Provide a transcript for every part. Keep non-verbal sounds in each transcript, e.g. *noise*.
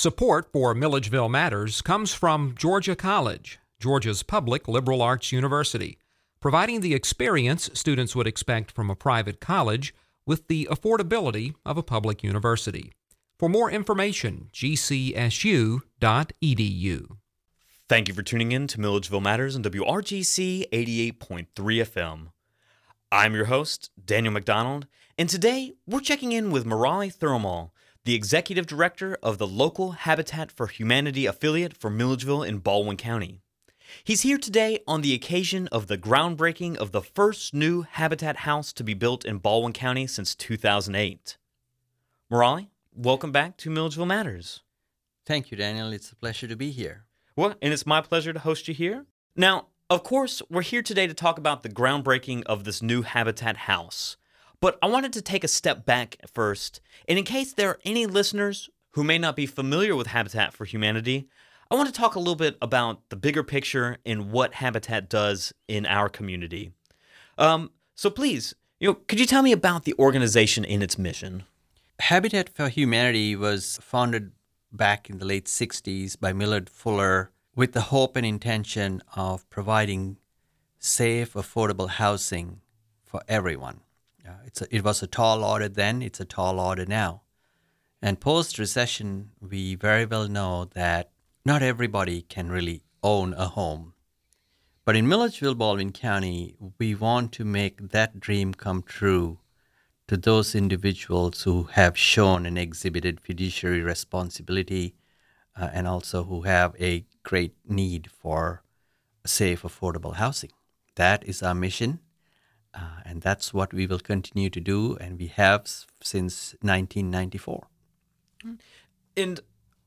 Support for Milledgeville Matters comes from Georgia College, Georgia's public liberal arts university, providing the experience students would expect from a private college with the affordability of a public university. For more information, gcsu.edu. Thank you for tuning in to Milledgeville Matters on WRGC 88.3 FM. I'm your host, Daniel McDonald, and today we're checking in with Murali Thirumal, the executive director of the local Habitat for Humanity affiliate for Milledgeville in Baldwin County. He's here today on the occasion of the groundbreaking of the first new Habitat house to be built in Baldwin County since 2008. Murali, welcome back to Milledgeville Matters. Thank you, Daniel. It's a pleasure to be here. Well, and it's my pleasure to host you here. Now, of course, we're here today to talk about the groundbreaking of this new Habitat house. But I wanted to take a step back first, and in case there are any listeners who may not be familiar with Habitat for Humanity, I want to talk a little bit about the bigger picture and what Habitat does in our community. Um, so please, you know, could you tell me about the organization and its mission? Habitat for Humanity was founded back in the late 60s by Millard Fuller with the hope and intention of providing safe, affordable housing for everyone. Uh, it's a, it was a tall order then, it's a tall order now. And post recession, we very well know that not everybody can really own a home. But in Milledgeville, Baldwin County, we want to make that dream come true to those individuals who have shown and exhibited fiduciary responsibility uh, and also who have a great need for safe, affordable housing. That is our mission uh, and that's what we will continue to do, and we have since 1994. And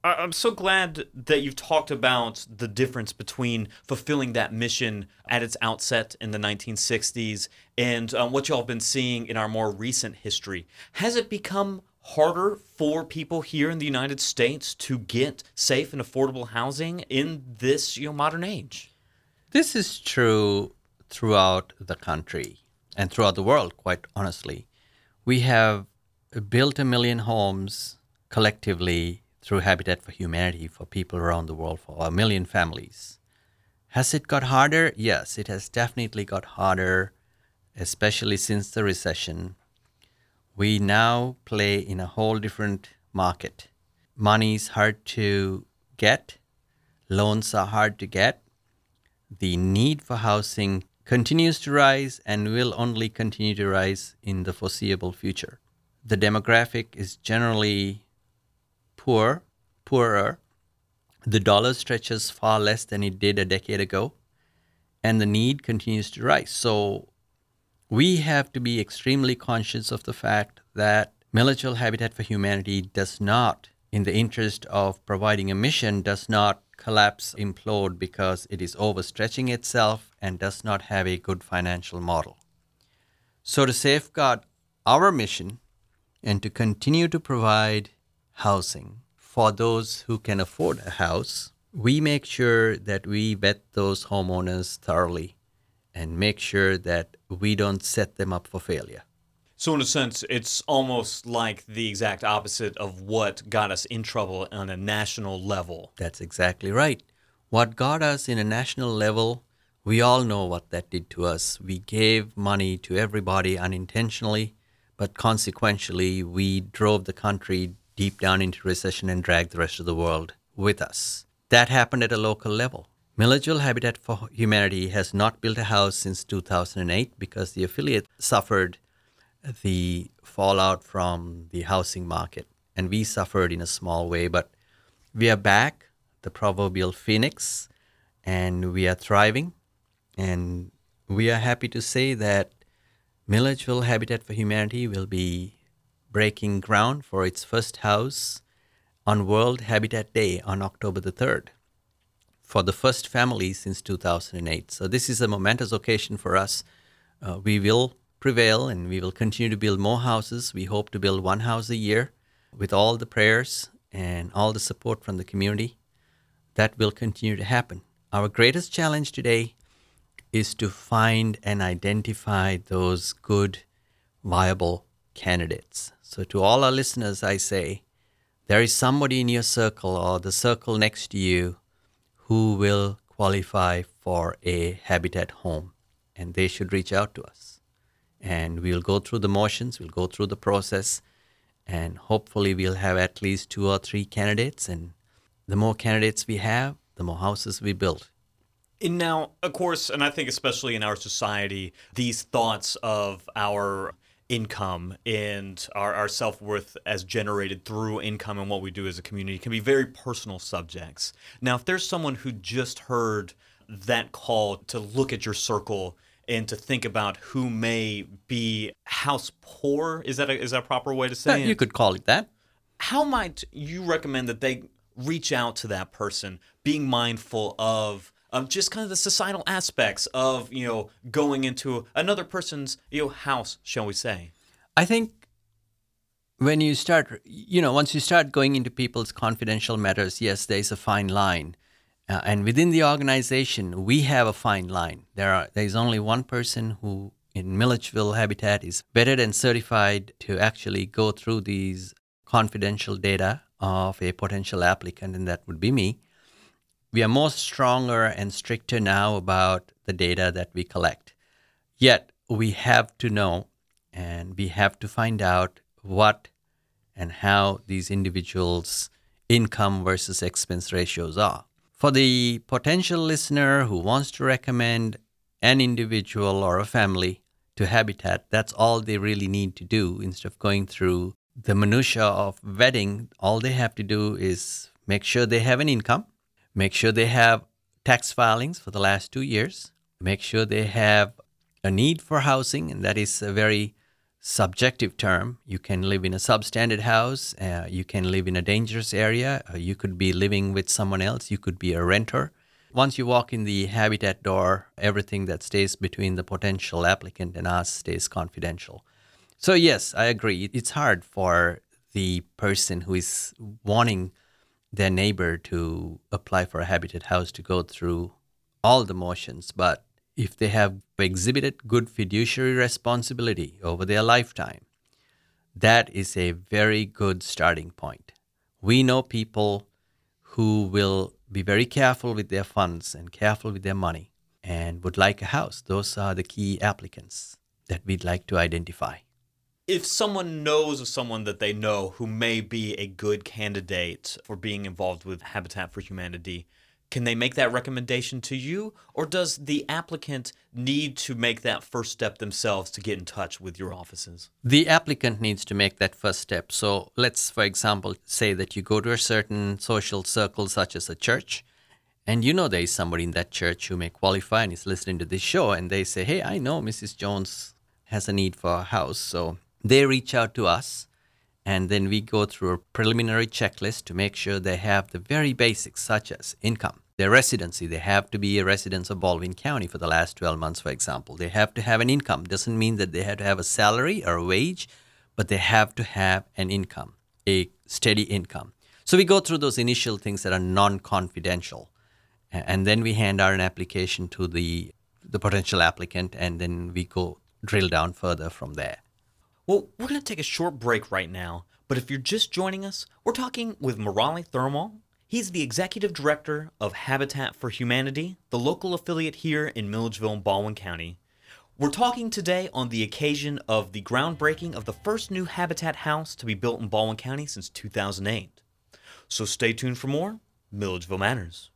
I'm so glad that you've talked about the difference between fulfilling that mission at its outset in the 1960s and um, what y'all have been seeing in our more recent history. Has it become harder for people here in the United States to get safe and affordable housing in this you know, modern age? This is true throughout the country and throughout the world, quite honestly. We have built a million homes collectively through Habitat for Humanity for people around the world, for a million families. Has it got harder? Yes, it has definitely got harder, especially since the recession. We now play in a whole different market. Money is hard to get, loans are hard to get. The need for housing continues to rise and will only continue to rise in the foreseeable future. The demographic is generally poor, poorer. The dollar stretches far less than it did a decade ago, and the need continues to rise. So we have to be extremely conscious of the fact that Milledgeville Habitat for Humanity does not, in the interest of providing a mission, does not collapse, implode because it is overstretching itself and does not have a good financial model. So, to safeguard our mission and to continue to provide housing for those who can afford a house, we make sure that we vet those homeowners thoroughly and make sure that we don't set them up for failure. So, in a sense, it's almost like the exact opposite of what got us in trouble on a national level. That's exactly right. What got us in a national level, we all know what that did to us. We gave money to everybody unintentionally, but consequentially, we drove the country deep down into recession and dragged the rest of the world with us. That happened at a local level. Milledgeville Habitat for Humanity has not built a house since 2008 because the affiliate suffered the fallout from the housing market. And we suffered in a small way, but we are back, the proverbial phoenix, and we are thriving. And we are happy to say that Milledgeville Habitat for Humanity will be breaking ground for its first house on World Habitat Day on October the 3rd for the first family since 2008. So, this is a momentous occasion for us. Uh, we will prevail and we will continue to build more houses. We hope to build one house a year with all the prayers and all the support from the community. That will continue to happen. Our greatest challenge today is to find and identify those good, viable candidates. So, to all our listeners, I say there is somebody in your circle or the circle next to you who will qualify for a habitat home and they should reach out to us. And we'll go through the motions we'll go through the process and hopefully we'll have at least two or three candidates. And the more candidates we have the more houses we build and now, of course, and I think especially in our society, these thoughts of our income and our, our self worth as generated through income and what we do as a community can be very personal subjects. Now, if there's someone who just heard that call to look at your circle and to think about who may be house poor, is that a, is that a proper way to say Yeah, it? you could call it that How might you recommend that they reach out to that person, being mindful of of just kind of the societal aspects of you know going into another person's you know house, shall we say? I think when you start, you know, once you start going into people's confidential matters, yes, there's a fine line. Uh, and within the organization, we have a fine line. There are there is only one person who in Milledgeville Habitat is vetted and certified to actually go through these confidential data of a potential applicant, and that would be me. We are more stronger and stricter now about the data that we collect. Yet we have to know and we have to find out what and how these individuals' income versus expense ratios are. For the potential listener who wants to recommend an individual or a family to Habitat, that's all they really need to do instead of going through the minutia of vetting. All they have to do is make sure they have an income, make sure they have tax filings for the last two years, make sure they have a need for housing, and that is a very subjective term. You can live in a substandard house, uh, you can live in a dangerous area, uh, you could be living with someone else, you could be a renter. Once you walk in the habitat door, everything that stays between the potential applicant and us stays confidential. So, yes, I agree. It's hard for the person who is wanting their neighbor to apply for a habitat house to go through all the motions, but if they have exhibited good fiduciary responsibility over their lifetime, that is a very good starting point. We know people who will be very careful with their funds and careful with their money and would like a house. Those are the key applicants that we'd like to identify. If someone knows of someone that they know who may be a good candidate for being involved with Habitat for Humanity, can they make that recommendation to you, or does the applicant need to make that first step themselves to get in touch with your offices? The applicant needs to make that first step. So let's, for example, say that you go to a certain social circle, such as a church, and you know there is somebody in that church who may qualify and is listening to this show, and they say, Hey, I know Mrs. Jones has a need for a house. So they reach out to us, and then we go through a preliminary checklist to make sure they have the very basics, such as income. Their residency, they have to be a resident of Baldwin County for the last 12 months, for example. They have to have an income. Doesn't mean that they have to have a salary or a wage, but they have to have an income, a steady income. So we go through those initial things that are non-confidential, and then we hand out an application to the the potential applicant, and then we go drill down further from there. Well, we're going to take a short break right now, but if you're just joining us, we're talking with Murali Thirumal. He's the executive director of Habitat for Humanity, the local affiliate here in Milledgeville Baldwin County. We're talking today on the occasion of the groundbreaking of the first new Habitat house to be built in Baldwin County since 2008. So stay tuned for more Milledgeville Matters.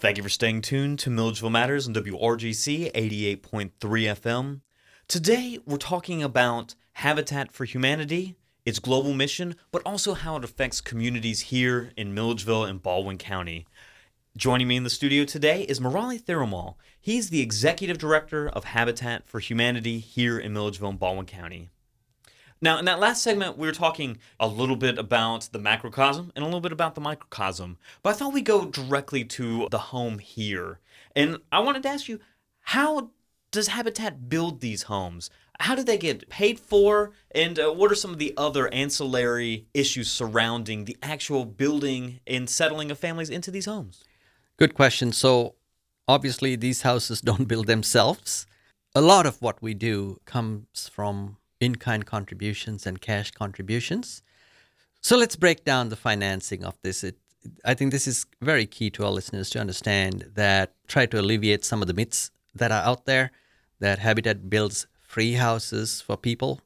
Thank you for staying tuned to Milledgeville Matters on WRGC 88.3 FM. Today, we're talking about Habitat for Humanity, its global mission, but also how it affects communities here in Milledgeville and Baldwin County. Joining me in the studio today is Murali Thirumal. He's the executive director of Habitat for Humanity here in Milledgeville and Baldwin County. Now, in that last segment, we were talking a little bit about the macrocosm and a little bit about the microcosm, but I thought we'd go directly to the home here. And I wanted to ask you, how does Habitat build these homes? How do they get paid for? And uh, what are some of the other ancillary issues surrounding the actual building and settling of families into these homes? Good question. So, obviously, these houses *laughs* don't build themselves. A lot of what we do comes from in kind contributions and cash contributions. So, let's break down the financing of this. It, I think this is very key to our listeners to understand that try to alleviate some of the myths that are out there that Habitat builds free houses for people.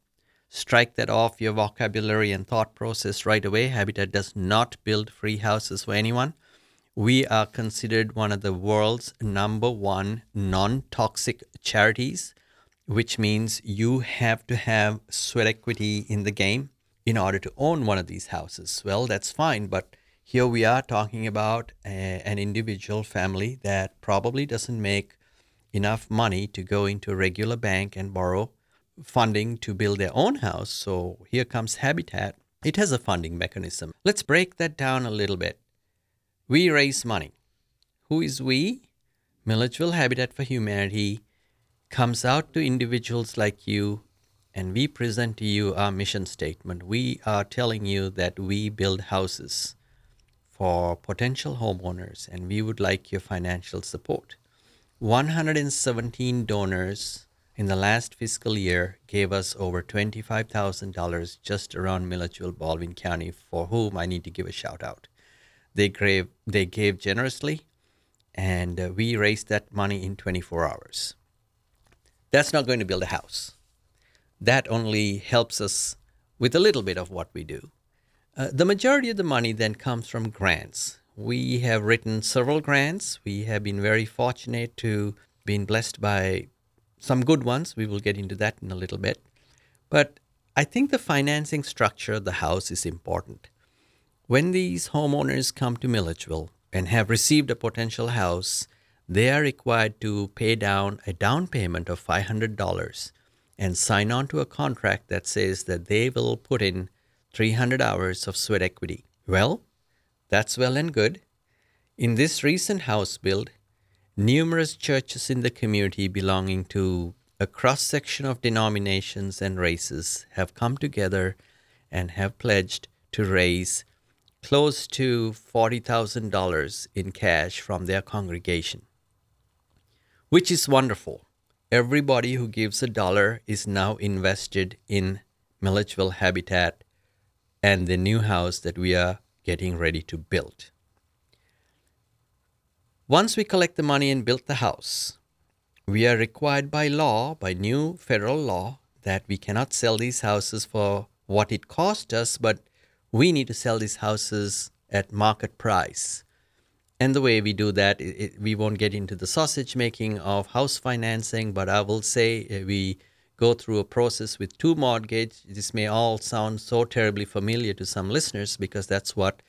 Strike that off your vocabulary and thought process right away. Habitat does not build free houses for anyone. We are considered one of the world's number one non toxic charities, which means you have to have sweat equity in the game in order to own one of these houses. Well, that's fine, but here we are talking about a, an individual family that probably doesn't make enough money to go into a regular bank and borrow funding to build their own house. So here comes Habitat. It has a funding mechanism. Let's break that down a little bit. We raise money. Who is we? Milledgeville Habitat for Humanity comes out to individuals like you and we present to you our mission statement. We are telling you that we build houses for potential homeowners and we would like your financial support. 117 donors in the last fiscal year gave us over $25,000 just around Milledgeville, Baldwin County, for whom I need to give a shout out. They gave, they gave generously, and uh, we raised that money in 24 hours. That's not going to build a house. That only helps us with a little bit of what we do. Uh, the majority of the money then comes from grants. We have written several grants. We have been very fortunate to been blessed by some good ones. We will get into that in a little bit. But I think the financing structure of the house is important. When these homeowners come to Milledgeville and have received a potential house, they are required to pay down a down payment of $500 and sign on to a contract that says that they will put in 300 hours of sweat equity. Well, that's well and good. In this recent house build, numerous churches in the community belonging to a cross section of denominations and races have come together and have pledged to raise close to $40,000 in cash from their congregation, which is wonderful. Everybody who gives a dollar is now invested in Milledgeville Habitat and the new house that we are getting ready to build. Once we collect the money and build the house, we are required by law, by new federal law, that we cannot sell these houses for what it cost us, but we need to sell these houses at market price. And the way we do that, it, we won't get into the sausage making of house financing, but I will say uh, we go through a process with two mortgage. This may all sound so terribly familiar to some listeners because that's what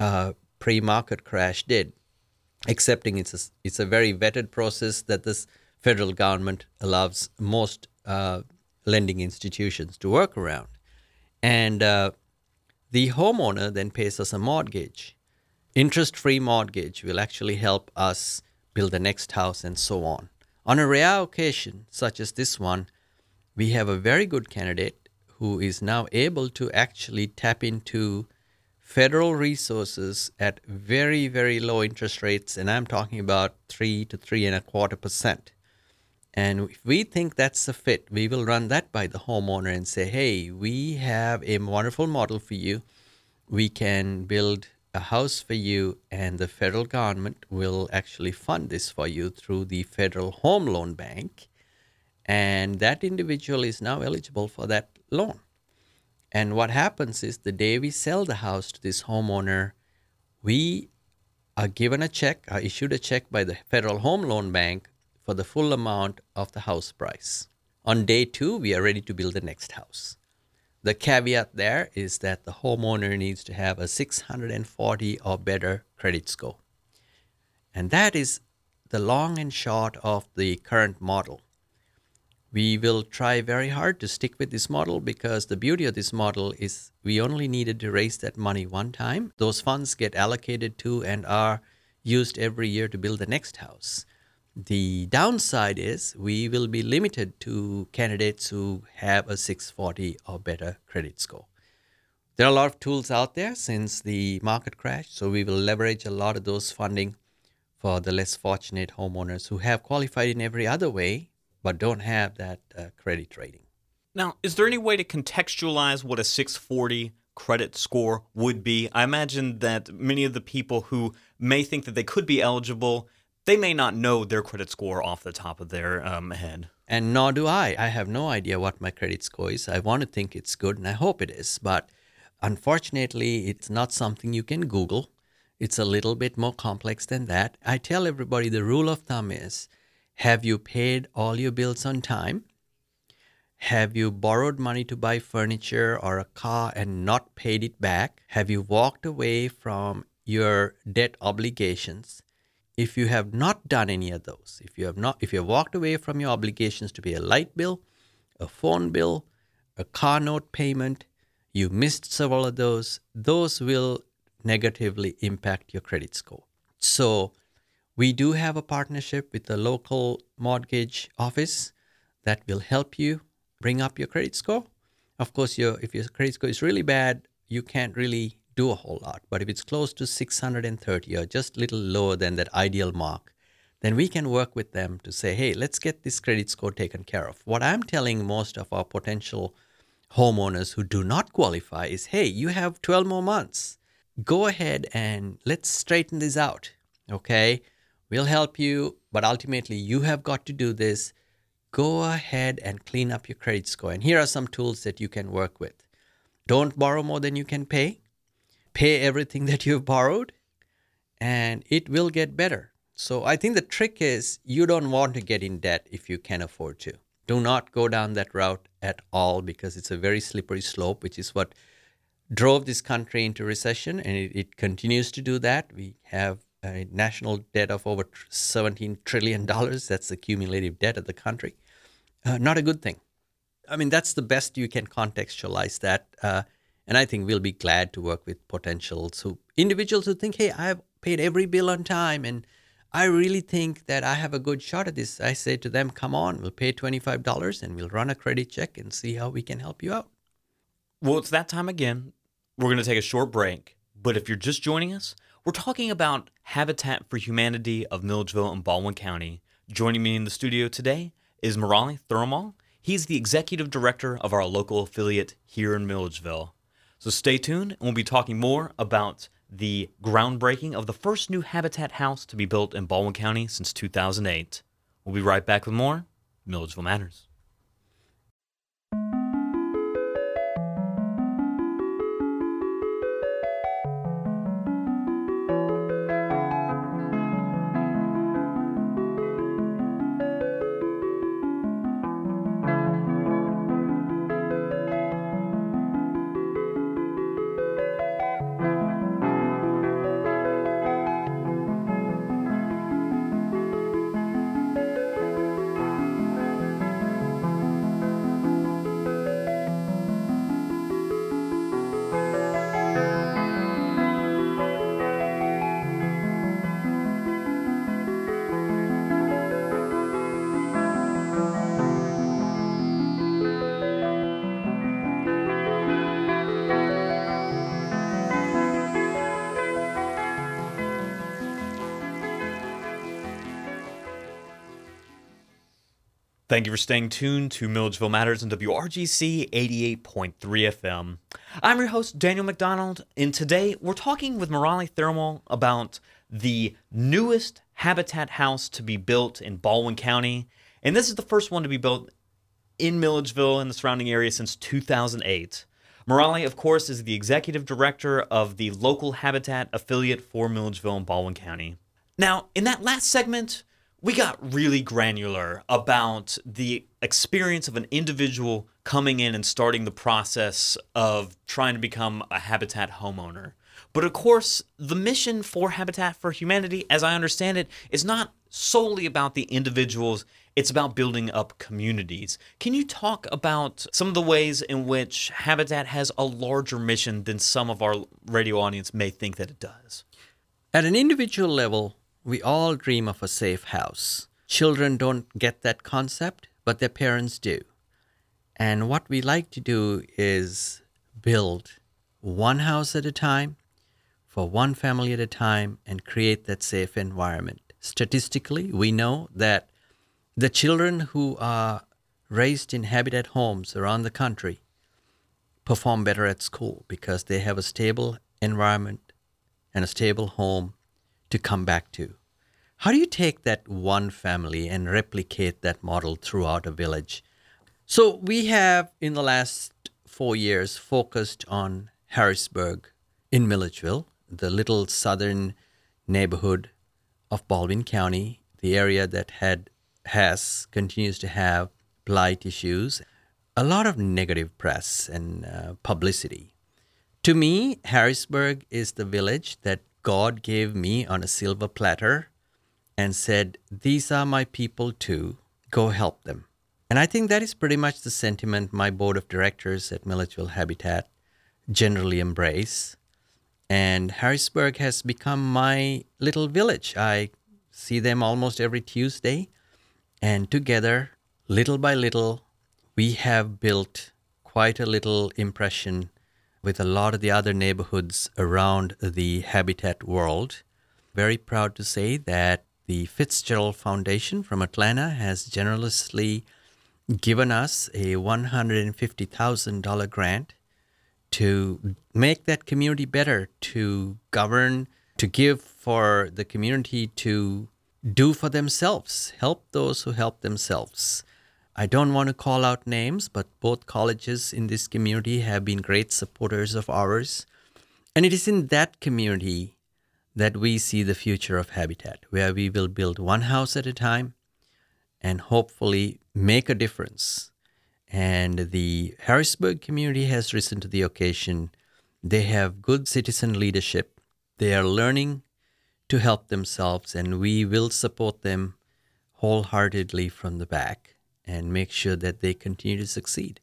uh, pre-market crash did. Accepting it's a, it's a very vetted process that this federal government allows most uh, lending institutions to work around, and uh, the homeowner then pays us a mortgage. Interest-free mortgage will actually help us build the next house and so on. On a rare occasion, such as this one, we have a very good candidate who is now able to actually tap into federal resources at very, very low interest rates. And I'm talking about three to three and a quarter percent. And if we think that's a fit, we will run that by the homeowner and say, hey, we have a wonderful model for you. We can build a house for you, and the federal government will actually fund this for you through the Federal Home Loan Bank and that individual is now eligible for that loan. And what happens is the day we sell the house to this homeowner, we are given a check, are issued a check by the Federal Home Loan Bank for the full amount of the house price. On day two, we are ready to build the next house. The caveat there is that the homeowner needs to have a 640 or better credit score. And that is the long and short of the current model. We will try very hard to stick with this model because the beauty of this model is we only needed to raise that money one time. Those funds get allocated to and are used every year to build the next house. The downside is we will be limited to candidates who have a 640 or better credit score. There are a lot of tools out there since the market crash, so we will leverage a lot of those funding for the less fortunate homeowners who have qualified in every other way but don't have that uh, credit rating. Now, is there any way to contextualize what a 640 credit score would be? I imagine that many of the people who may think that they could be eligible, they may not know their credit score off the top of their um, head. And nor do I. I have no idea what my credit score is. I want to think it's good and I hope it is, but unfortunately, it's not something you can Google. It's a little bit more complex than that. I tell everybody the rule of thumb is have you paid all your bills on time? Have you borrowed money to buy furniture or a car and not paid it back? Have you walked away from your debt obligations? If you have not done any of those, if you have not if you have walked away from your obligations to pay a light bill, a phone bill, a car note payment, you missed several of those, those will negatively impact your credit score. So we do have a partnership with the local mortgage office that will help you bring up your credit score. Of course, your if your credit score is really bad, you can't really do a whole lot. But if it's close to 630 or just a little lower than that ideal mark, then we can work with them to say, hey, let's get this credit score taken care of. What I'm telling most of our potential homeowners who do not qualify is, hey, you have 12 more months. Go ahead and let's straighten this out. Okay. We'll help you, but ultimately you have got to do this. Go ahead and clean up your credit score. And here are some tools that you can work with. Don't borrow more than you can pay. Pay everything *laughs* that you've borrowed, and it will get better. So I think the trick is you don't want to get in debt if you can afford to. Do not go down that route at all because it's a very slippery slope, which is what drove this country into recession, and it, it continues to do that. We have a national debt of over $17 trillion. That's the cumulative debt of the country. Uh, not a good thing. I mean, that's the best you can contextualize that. Uh, and I think we'll be glad to work with potentials who, individuals who think, hey, I've paid every bill on time and I really think that I have a good shot at this. I say to them, come on, we'll pay $25 and we'll run a credit check and see how we can help you out. Well, it's that time again. We're going to take a short break. But if you're just joining us, we're talking about Habitat for Humanity of Milledgeville and Baldwin County. Joining me in the studio today is Murali Thirumal. He's the executive director of our local affiliate here in Milledgeville. So stay tuned, and we'll be talking more about the groundbreaking of the first new Habitat house to be built in Baldwin County since 2008. We'll be right back with more Milledgeville Matters. Thank you for staying tuned to Milledgeville Matters on WRGC 88.3 FM. I'm your host, Daniel McDonald, and today we're talking with Murali Thirumal about the newest habitat house to be built in Baldwin County. And this is the first one to be built in Milledgeville and the surrounding area since 2008. Murali, of course, is the executive director of the local habitat affiliate for Milledgeville and Baldwin County. Now, in that last segment, we got really granular about the experience of an individual coming in and starting the process of trying to become a habitat homeowner. But of course, the mission for Habitat for Humanity, as I understand it, is not solely about the individuals, it's about building up communities. Can you talk about some of the ways in which Habitat has a larger mission than some of our radio audience may think that it does? At an individual level, we all dream of a safe house. Children don't get that concept, but their parents do. And what we like to do is build one house at a time for one family at a time and create that safe environment. Statistically, we know that the children who are raised in habitat homes around the country perform better at school because they have a stable environment and a stable home to come back to. How do you take that one family and replicate that model throughout a village? So, we have in the last four years focused on Harrisburg in Milledgeville, the little southern neighborhood of Baldwin County, the area that had has continues to have blight issues, a lot of negative press and uh, publicity. To me, Harrisburg is the village that God gave me on a silver platter and said, These are my people too. Go help them. And I think that is pretty much the sentiment my board of directors at Milledgeville Habitat generally embrace. And Harrisburg has become my little village. I see them almost every Tuesday. And together, little by little, we have built quite a little impression with a lot of the other neighborhoods around the habitat world. Very proud to say that the Fitzgerald Foundation from Atlanta has generously given us a $150,000 grant to make that community better, to govern, to give for the community to do for themselves, help those who help themselves. I don't want to call out names, but both colleges in this community have been great supporters of ours. And it is in that community that we see the future of Habitat, where we will build one house at a time and hopefully make a difference. And the Harrisburg community has risen to the occasion. They have good citizen leadership. They are learning to help themselves, and we will support them wholeheartedly from the back and make sure that they continue to succeed.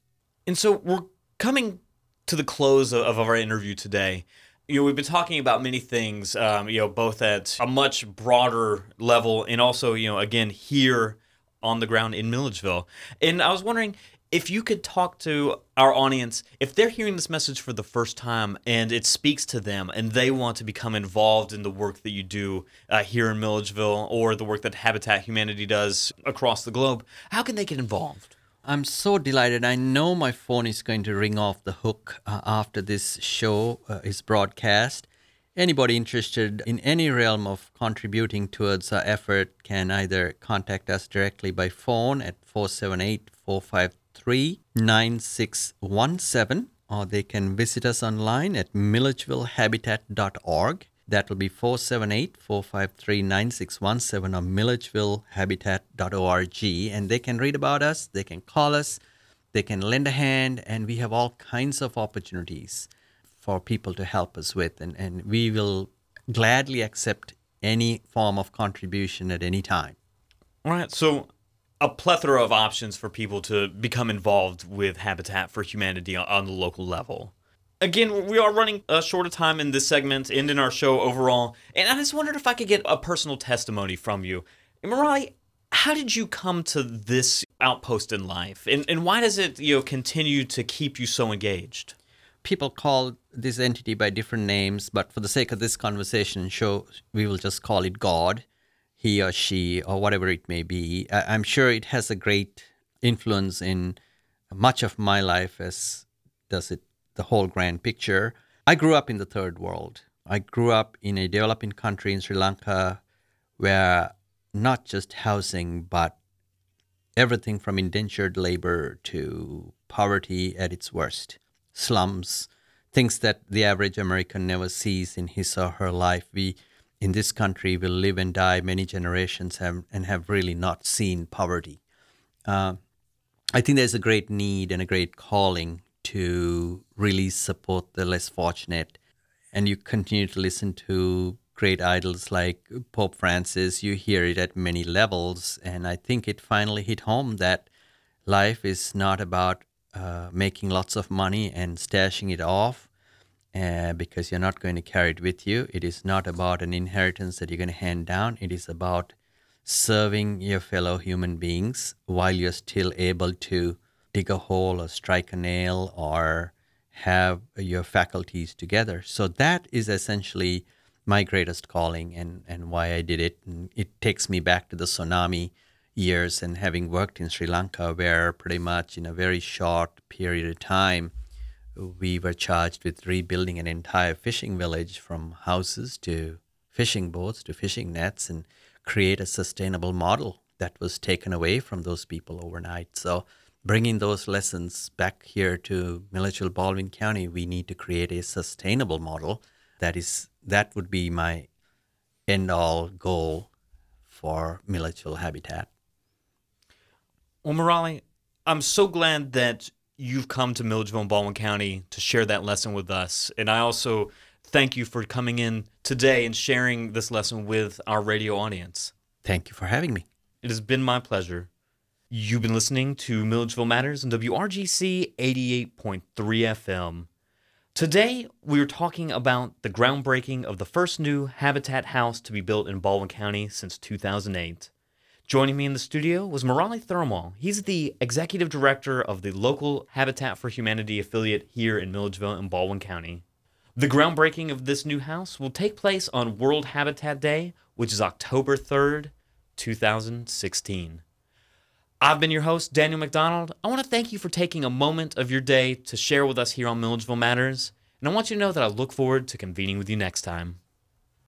And so we're coming to the close of our interview today. You know, we've been talking about many things, um, you know, both at a much broader level and also, you know, again, here on the ground in Milledgeville. And I was wondering if you could talk to our audience, if they're hearing this message for the first time and it speaks to them and they want to become involved in the work that you do uh, here in Milledgeville or the work that Habitat Humanity does across the globe, how can they get involved? I'm so delighted. I know my phone is going to ring off the hook uh, after this show uh, is broadcast. Anybody interested in any realm of contributing towards our effort can either contact us directly by phone at 478 453 9617 or they can visit us online at milledgevillehabitat.org. That will be 478 453 9617 or milledgevillehabitat.org. And they can read about us, they can call us, they can lend a hand, and we have all kinds of opportunities for people to help us with. And, and we will gladly accept any form of contribution at any time. All right. So, a plethora of options for people to become involved with Habitat for Humanity on the local level. Again, we are running a of time in this segment and in our show overall, and I just wondered if I could get a personal testimony from you. Murali, how did you come to this outpost in life, and, and why does it you know continue to keep you so engaged? people call this entity by different names, but for the sake of this conversation, show we will just call it God, he or she, or whatever it may be. I'm sure it has a great influence in much of my life, as does it the whole grand picture. I grew up in the third world. I grew up in a developing country in Sri Lanka where not just housing, but everything from indentured labor to poverty at its worst. slums, things that the average American never sees in his or her life. We in this country will live and die many generations have, and have really not seen poverty. Uh, I think there's a great need and a great calling to really support the less fortunate. And you continue to listen to great idols like Pope Francis. You hear it at many levels. And I think it finally hit home that life is not about uh, making lots of money and stashing it off uh, because you're not going to carry it with you. It is not about an inheritance that you're going to hand down. It is about serving your fellow human beings while you're still able to dig a hole or strike a nail or have your faculties together. So that is essentially my greatest calling and, and why I did it. And it takes me back to the tsunami years and having worked in Sri Lanka, where pretty much in a very short period of time, we were charged with rebuilding an entire fishing village from houses to fishing boats to fishing nets and create a sustainable model that was taken away from those people overnight. So, bringing those lessons back here to Milledgeville, Baldwin County, we need to create a sustainable model that is that would be my end all goal for Milledgeville Habitat. Well, Murali, I'm so glad that you've come to Milledgeville and Baldwin County to share that lesson with us. And I also thank you for coming in today and sharing this lesson with our radio audience. Thank you for having me. It has been my pleasure. You've been listening to Milledgeville Matters on WRGC 88.3 FM. Today, we are talking about the groundbreaking of the first new Habitat house to be built in Baldwin County since 2008. Joining me in the studio was Murali Thirumal. He's the executive director of the local Habitat for Humanity affiliate here in Milledgeville and Baldwin County. The groundbreaking of this new house will take place on World Habitat Day, which is October 3rd, 2016. I've been your host, Daniel McDonald. I want to thank you for taking a moment of your day to share with us here on Milledgeville Matters, and I want you to know that I look forward to convening with you next time.